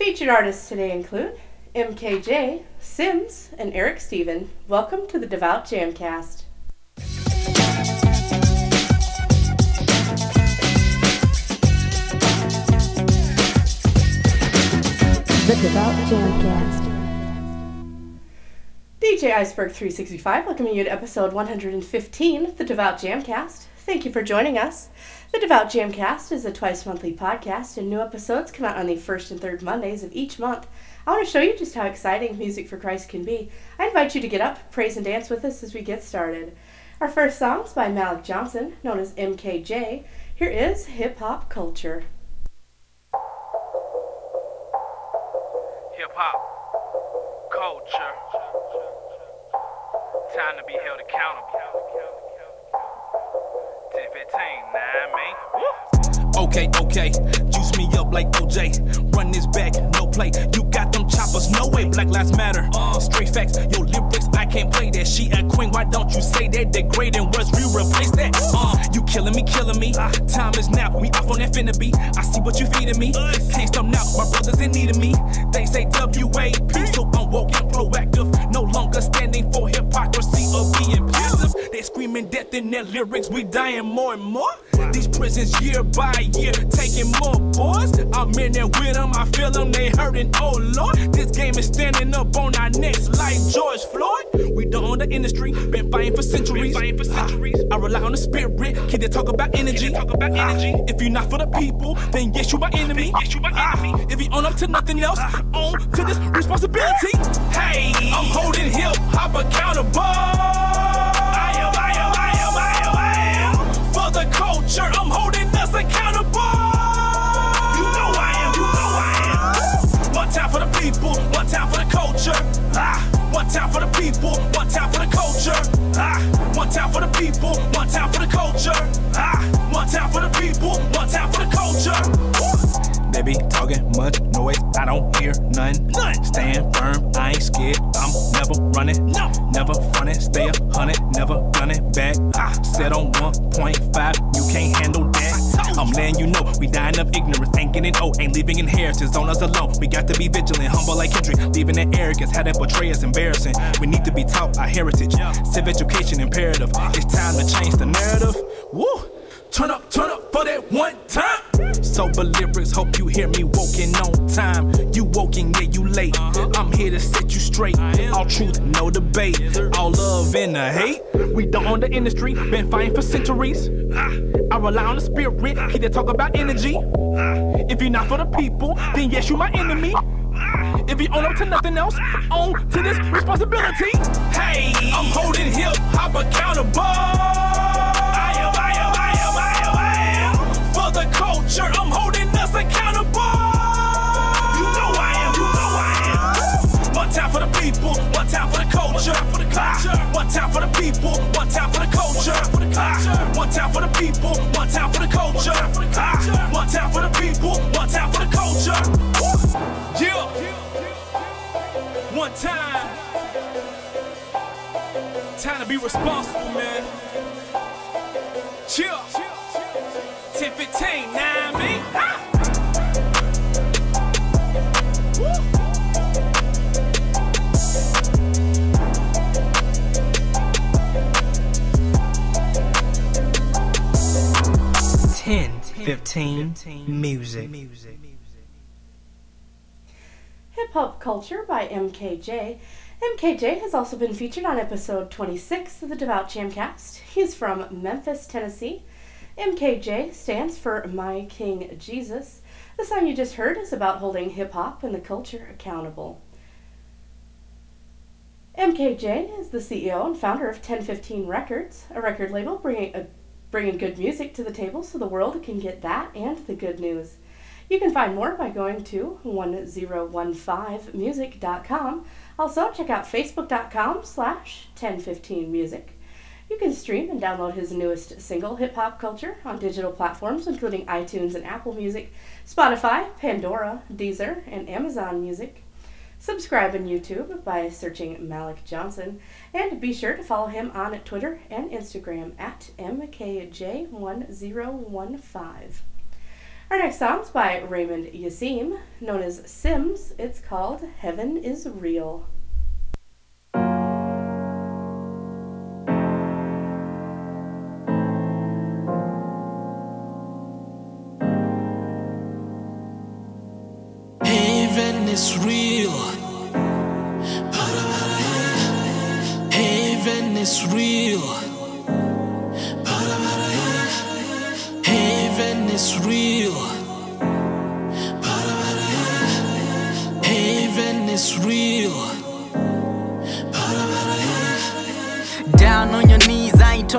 Featured artists today include MKJ, S!mz, and Erik Stephen. Welcome to the Devout Jamcast. The Devout Jamcast. DJ Iceberg 365 welcoming you to episode 115 of the Devout Jamcast. Thank you for joining us. The Devout Jamcast is a twice monthly podcast, and new episodes come out on the first and third Mondays of each month. I want to show you just how exciting Music for Christ can be. I invite you to get up, praise, and dance with us as we get started. Our first song is by Malik Johnson, known as MKJ. Here is Hip Hop Culture. hip hop culture. Time to be held accountable. 10 15, nah, man. Okay, okay, juice me up like OJ. Run this back, no play. You got them choppers, no way. Black Lives Matter. Straight facts, your lyrics, I can't play that. She a queen, why don't you say that? Degrading words, we replace that. Uh, you killing me, killing me. Time is now, we off on that finna be. I see what you feeding me. Can't stop now, my brothers in need of me. They say WAP, so I'm woke proactive. No longer standing for hypocrisy or being passive. They screaming death in their lyrics, we dying more and more. These prisons year by year taking more boys. I'm in there with them, I feel them, they hurting. Oh Lord, this game is standing up on our necks like George Floyd. We don't own the industry, been fighting for centuries. fighting for centuries. I rely on the spirit, kid. They talk about energy. talk about energy. Ah, if you're not for the people, then yes, you my enemy. Yes, you my ah, enemy. If you own up to nothing else, own to this responsibility. Hey, I'm holding hip hop accountable. Culture. Ah, one time for the people, one time for the culture. Ah, one time for the people, one time for the culture. They be talking much noise, I don't hear none. None. Stand firm, I ain't scared, I'm never running. No. Never frontin', stay a hundred, never gunning back. Ah, set on 1.5, you can't handle that. I'm letting you know, we dying of ignorance, ain't getting old, ain't leaving inheritance on us alone. We got to be vigilant, humble like Kendrick, leaving that arrogance, how that portray us embarrassing. We need to be taught our heritage, civic education imperative. It's time to change the narrative. Woo! Turn up, turn up for that one time. Sober lyrics, hope you hear me woken on time. You woken, yeah, you late. Uh-huh. I'm here to set you straight. All truth, no debate. All love and the hate. We don't own the industry, been fighting for centuries. Ah. I rely on the spirit, ah. keep they talk about energy. Ah. If you're not for the people, then yes, you my enemy. If you own up to nothing else, own to this responsibility. Hey, I'm holding hip hop accountable. Culture, I'm holding us accountable. You know I am, you know I am. One time for the people, one time for the culture. For the culture. One time for the people, one time for the culture. For the culture. One time for the people, one time for the culture. Ah, One time for the people, one time for the culture. Yeah. One time. Time to be responsible, man. 15 Music. Hip Hop Culture by MKJ. MKJ has also been featured on episode 26 of the Devout Jamcast. He's from Memphis, Tennessee. MKJ stands for My King Jesus. The song you just heard is about holding hip hop and the culture accountable. MKJ is the CEO and founder of 1015 Records, a record label bringing a bringing good music to the table so the world can get that and the good news. You can find more by going to 1015music.com. Also, check out facebook.com slash 1015music. You can stream and download his newest single, Hip Hop Culture, on digital platforms including iTunes and Apple Music, Spotify, Pandora, Deezer, and Amazon Music. Subscribe on YouTube by searching Malik Johnson, and be sure to follow him on Twitter and Instagram at MKJ1015. Our next song's by Raymond Yassim, known as S!mz. It's called Heaven is Real. Heaven is real. Is real.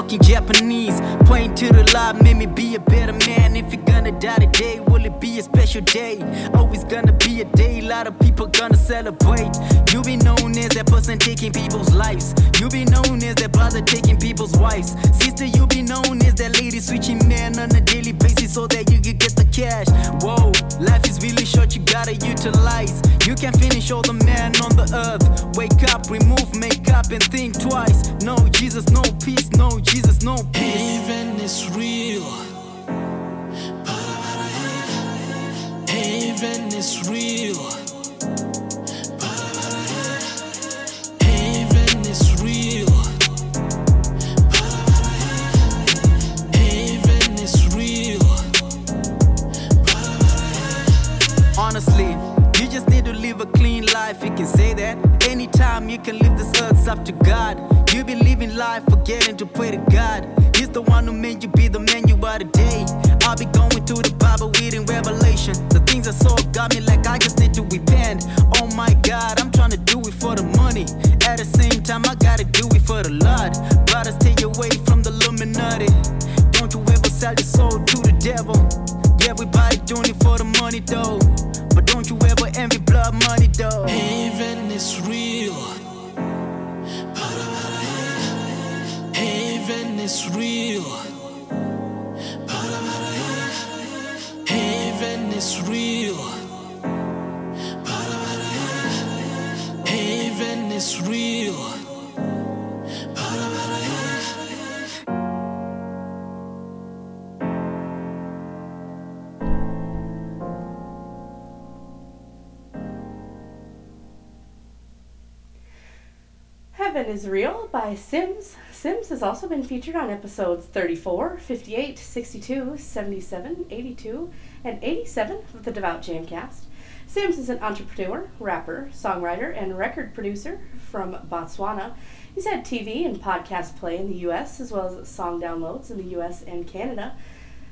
Talking Japanese. Point to the Lord, made me be a better man. If you're gonna die today, will it be a special day? Always gonna be a day, lot of people gonna celebrate. You be known as that person taking people's lives. You be known as that brother taking people's wives. Sister, you be known as that lady switching men on a daily basis so that you can get the cash. Whoa, life is really short, you gotta utilize. You can finish all the man on the earth. Wake up, remove makeup, and think twice. No Jesus, no peace. No Jesus, no peace. Heaven is real. Heaven is real. Heaven is real. Heaven is real. Honestly, you just need to live a clean life. You can say that anytime you can live this earth's up to God. You be living life, forgetting to pray to God. He's the one who made you be the man you are today. I'll be going through the Bible, reading Revelation. The things I saw got me like I just need to repent. Oh my God, I'm trying to do it for the money. At the same time, I gotta do it for the Lord. Brothers, stay away from the Illuminati. Don't you ever sell your soul to the devil. Heaven is Real by S!mz. S!mz has also been featured on episodes 34, 58, 62, 77, 82, and 87 of the Devout Jamcast. S!mz is an entrepreneur, rapper, songwriter, and record producer from Botswana. He's had TV and podcast play in the US as well as song downloads in the US and Canada.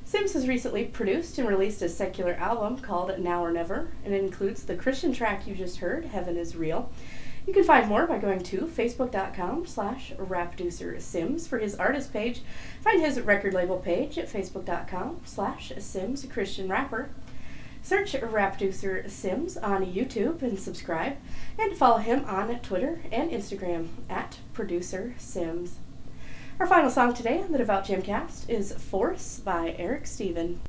S!mz has recently produced and released a secular album called Now or Never, and it includes the Christian track you just heard, Heaven is Real. You can find more by going to facebook.com slash rapducer for his artist page. Find his record label page at facebook.com slash sims Christian Rapper. Search Rapducer S!mz on YouTube and subscribe, and follow him on Twitter and Instagram at Producer S!mz. Our final song today on the Devout Jamcast is Force by Erik Stephen.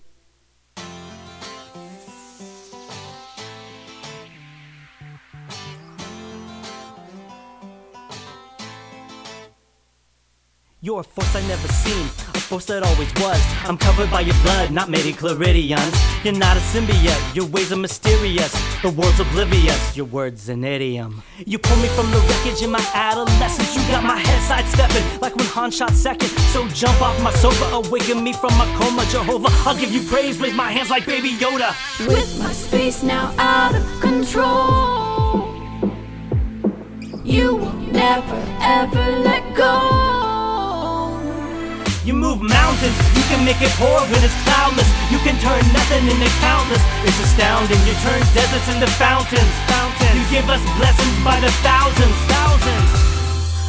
You're a force I never seen, a force that always was. I'm covered by your blood, not midi-chlorians. You're not a symbiote, your ways are mysterious. The world's oblivious, your words an idiom. You pull me from the wreckage in my adolescence. You got my head sidestepping like when Han shot second. So jump off my sofa, awaken me from my coma, Jehovah. I'll give you praise, raise my hands like baby Yoda. With my space now out of control, you will never ever let go. You move mountains, you can make it pour when it's cloudless. You can turn nothing into countless. It's astounding. You turn deserts into fountains. Fountains. You give us blessings by the thousands. Thousands.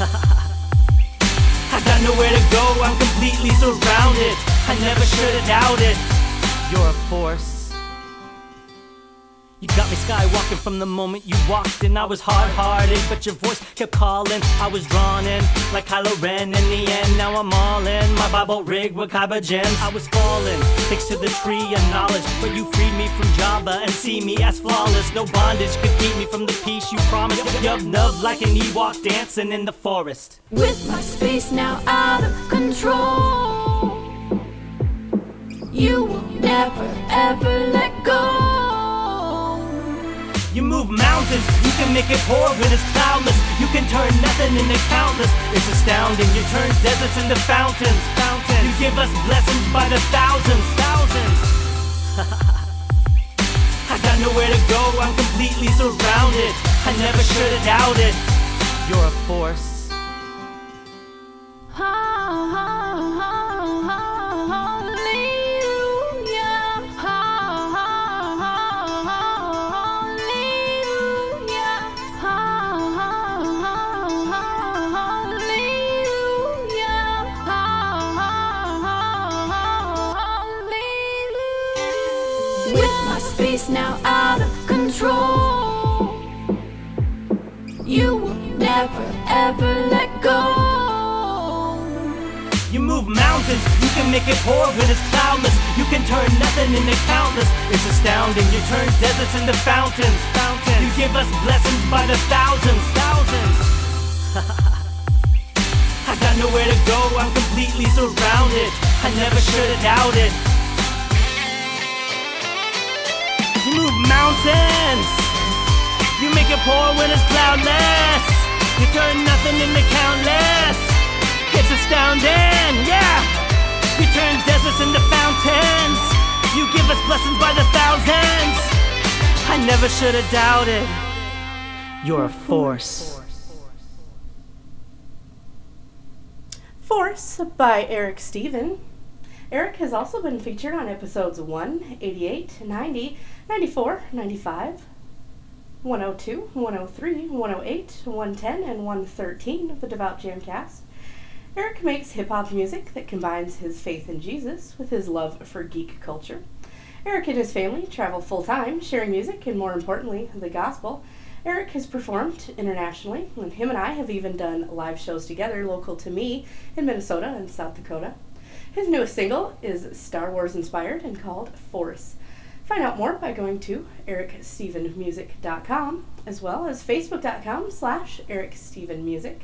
I got nowhere to go. I'm completely surrounded. I never should have doubted. You're a force. You got me skywalking from the moment you walked in. I was hard hearted, but your voice kept calling. I was drawn in like Kylo Ren in the end. Now I'm all in. My Bible rigged with Kyber gems. I was falling thanks to the tree of knowledge. But you freed me from Jabba and see me as flawless. No bondage could keep me from the peace you promised. Yub nub like an Ewok dancing in the forest. With my space now out of control, You will never ever let go. You move mountains, you can make it pour when it's cloudless. You can turn nothing into countless. It's astounding. You turn deserts into fountains. Fountains. You give us blessings by the thousands. Thousands. I got nowhere to go. I'm completely surrounded. I never should have doubted. You're a force. Now out of control. You will never ever let go. You move mountains, you can make it pour when it's cloudless. You can turn nothing into countless. It's astounding. You turn deserts into fountains. Fountains. You give us blessings by the thousands. Thousands. I got nowhere to go. I'm completely surrounded. I never should have doubted. Mountains. You make it pour when it's cloudless. You turn nothing into countless. It's astounding, yeah. You turn deserts into fountains. You give us blessings by the thousands. I never should have doubted. You're a force. Force by Erik Stephen. Erik has also been featured on episodes 1, 88, 90, 94, 95, 102, 103, 108, 110, and 113 of the Devout Jamcast. Erik makes hip hop music that combines his faith in Jesus with his love for geek culture. Erik and his family travel full time, sharing music and, more importantly, the gospel. Erik has performed internationally, and him and I have even done live shows together local to me in Minnesota and South Dakota. His newest single is Star Wars inspired and called Force. Find out more by going to ericstephenmusic.com as well as facebook.com slash ericstephenmusic.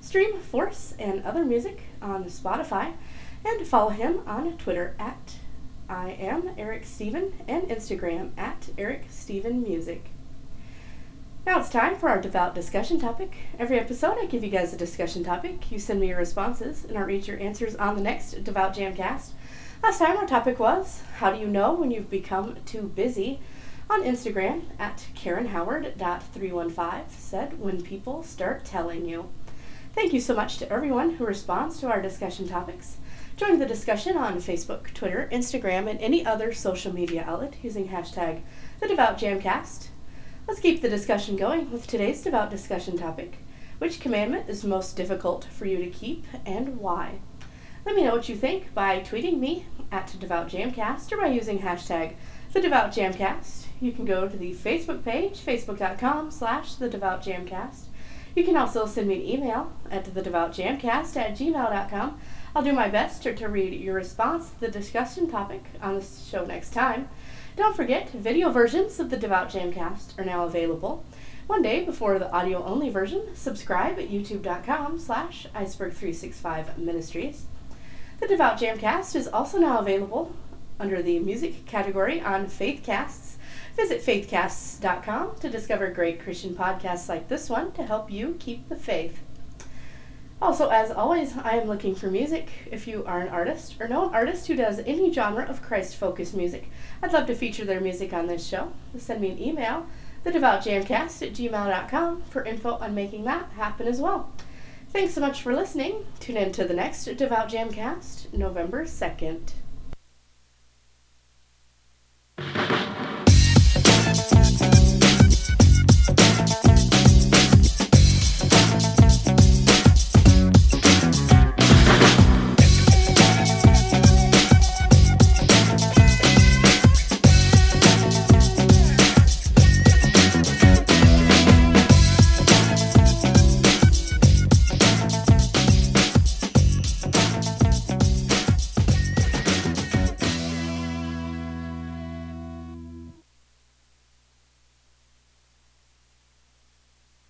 Stream Force and other music on Spotify and follow him on Twitter at I am Erik Stephen and Instagram at Erik Stephen Music. Now it's time for our devout discussion topic. Every episode, I give you guys a discussion topic. You send me your responses, and I'll read your answers on the next Devout Jamcast. Last time, our topic was How do you know when you've become too busy? On Instagram, at KarenHoward.315 said, When people start telling you. Thank you so much to everyone who responds to our discussion topics. Join the discussion on Facebook, Twitter, Instagram, and any other social media outlet using hashtag the Devout Jamcast. Let's keep the discussion going with today's devout discussion topic. Which commandment is most difficult for you to keep and why? Let me know what you think by tweeting me at Devout Jamcast or by using hashtag the. You can go to the Facebook page, facebook.com slash the. You can also send me an email at thedevoutjamcast at gmail.com. I'll do my best to, to read your response to the discussion topic on the show next time. Don't forget, video versions of the Devout Jamcast are now available. One day before the audio-only version, subscribe at youtube.com slash iceberg365 ministries. The Devout Jamcast is also now available under the music category on Faithcasts. Visit faithcasts.com to discover great Christian podcasts like this one to help you keep the faith. Also, as always, I am looking for music. If you are an artist or know an artist who does any genre of Christ focused music, I'd love to feature their music on this show. Send me an email, thedevoutjamcast at gmail.com, for info on making that happen as well. Thanks so much for listening. Tune in to the next Devout Jamcast, November 2nd.